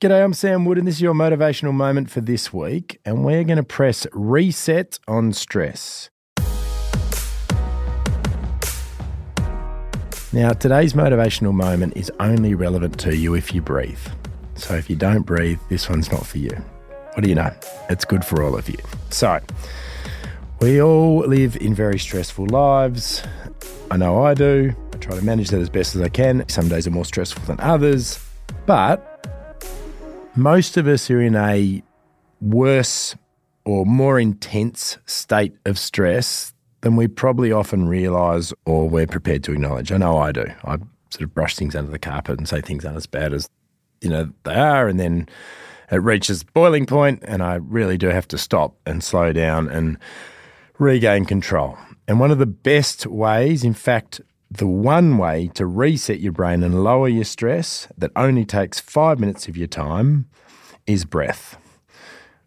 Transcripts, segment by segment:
G'day, I'm Sam Wood, and this is your motivational moment for this week. And we're going to press reset on stress. Now, today's motivational moment is only relevant to you if you breathe. So, if you don't breathe, this one's not for you. What do you know? It's good for all of you. So, we all live in very stressful lives. I know I do. I try to manage that as best as I can. Some days are more stressful than others. But most of us are in a worse or more intense state of stress than we probably often realise or we're prepared to acknowledge. I know I do. I sort of brush things under the carpet and say things aren't as bad as you know they are, and then it reaches boiling point, and I really do have to stop and slow down and regain control. And one of the best ways, in fact, the one way to reset your brain and lower your stress that only takes five minutes of your time is breath.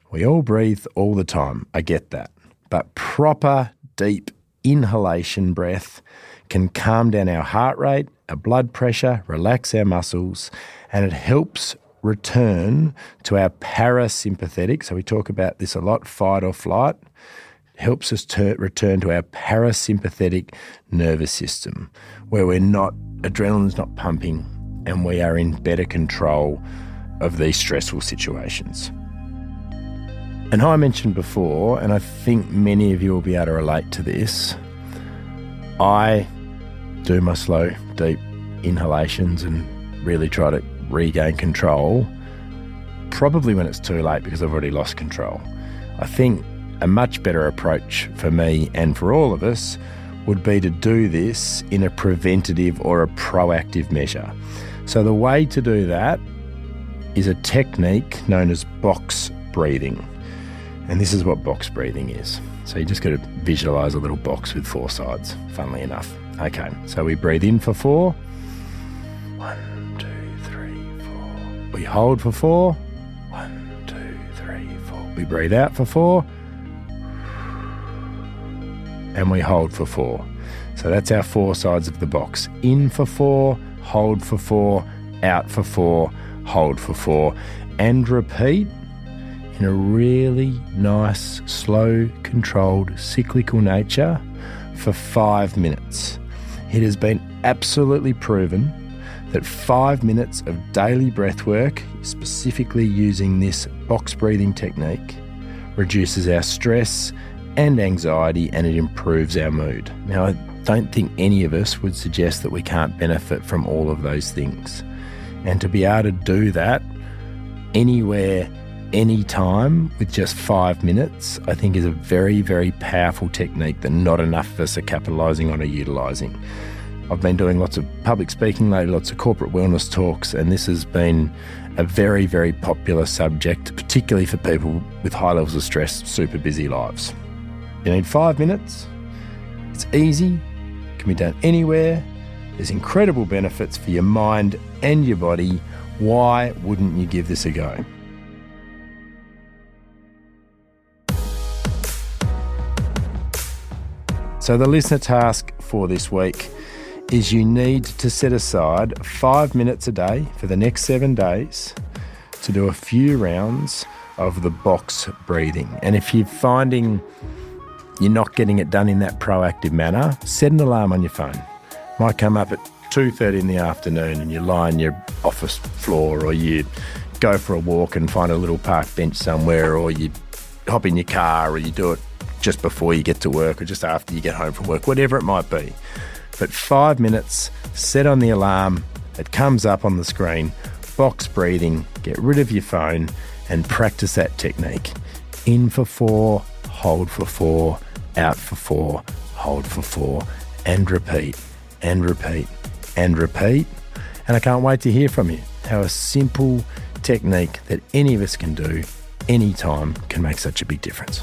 We all breathe all the time, I get that. But proper, deep inhalation breath can calm down our heart rate, our blood pressure, relax our muscles, and it helps return to our parasympathetic. So we talk about this a lot fight or flight helps us to return to our parasympathetic nervous system, where we're not, adrenaline's not pumping, and we are in better control of these stressful situations. And how I mentioned before, and I think many of you will be able to relate to this, I do my slow, deep inhalations and really try to regain control, probably when it's too late because I've already lost control. I think a much better approach for me and for all of us would be to do this in a preventative or a proactive measure. So, the way to do that is a technique known as box breathing. And this is what box breathing is. So, you just got to visualize a little box with four sides, funnily enough. Okay, so we breathe in for four. One, two, three, four. We hold for four. One, two, three, four. We breathe out for four and we hold for four. So that's our four sides of the box. In for four, hold for four, out for four, hold for four, and repeat in a really nice, slow, controlled, cyclical nature for five minutes. It has been absolutely proven that five minutes of daily breath work, specifically using this box breathing technique, reduces our stress and anxiety, and it improves our mood. Now, I don't think any of us would suggest that we can't benefit from all of those things. And to be able to do that anywhere, anytime with just five minutes, I think is a very, very powerful technique that not enough of us are capitalising on or utilising. I've been doing lots of public speaking lately, lots of corporate wellness talks, and this has been a very, very popular subject, particularly for people with high levels of stress, super busy lives. You need five minutes. It's easy, can be done anywhere. There's incredible benefits for your mind and your body. Why wouldn't you give this a go? So, the listener task for this week is you need to set aside five minutes a day for the next seven days to do a few rounds of the box breathing. And if you're finding you're not getting it done in that proactive manner, set an alarm on your phone. Might come up at 2.30 in the afternoon and you lie on your office floor or you go for a walk and find a little park bench somewhere or you hop in your car or you do it just before you get to work or just after you get home from work, whatever it might be. But five minutes, set on the alarm, it comes up on the screen, box breathing, get rid of your phone and practice that technique. In for four, hold for four, out for four, hold for four, and repeat, and repeat, and repeat. And I can't wait to hear from you how a simple technique that any of us can do anytime can make such a big difference.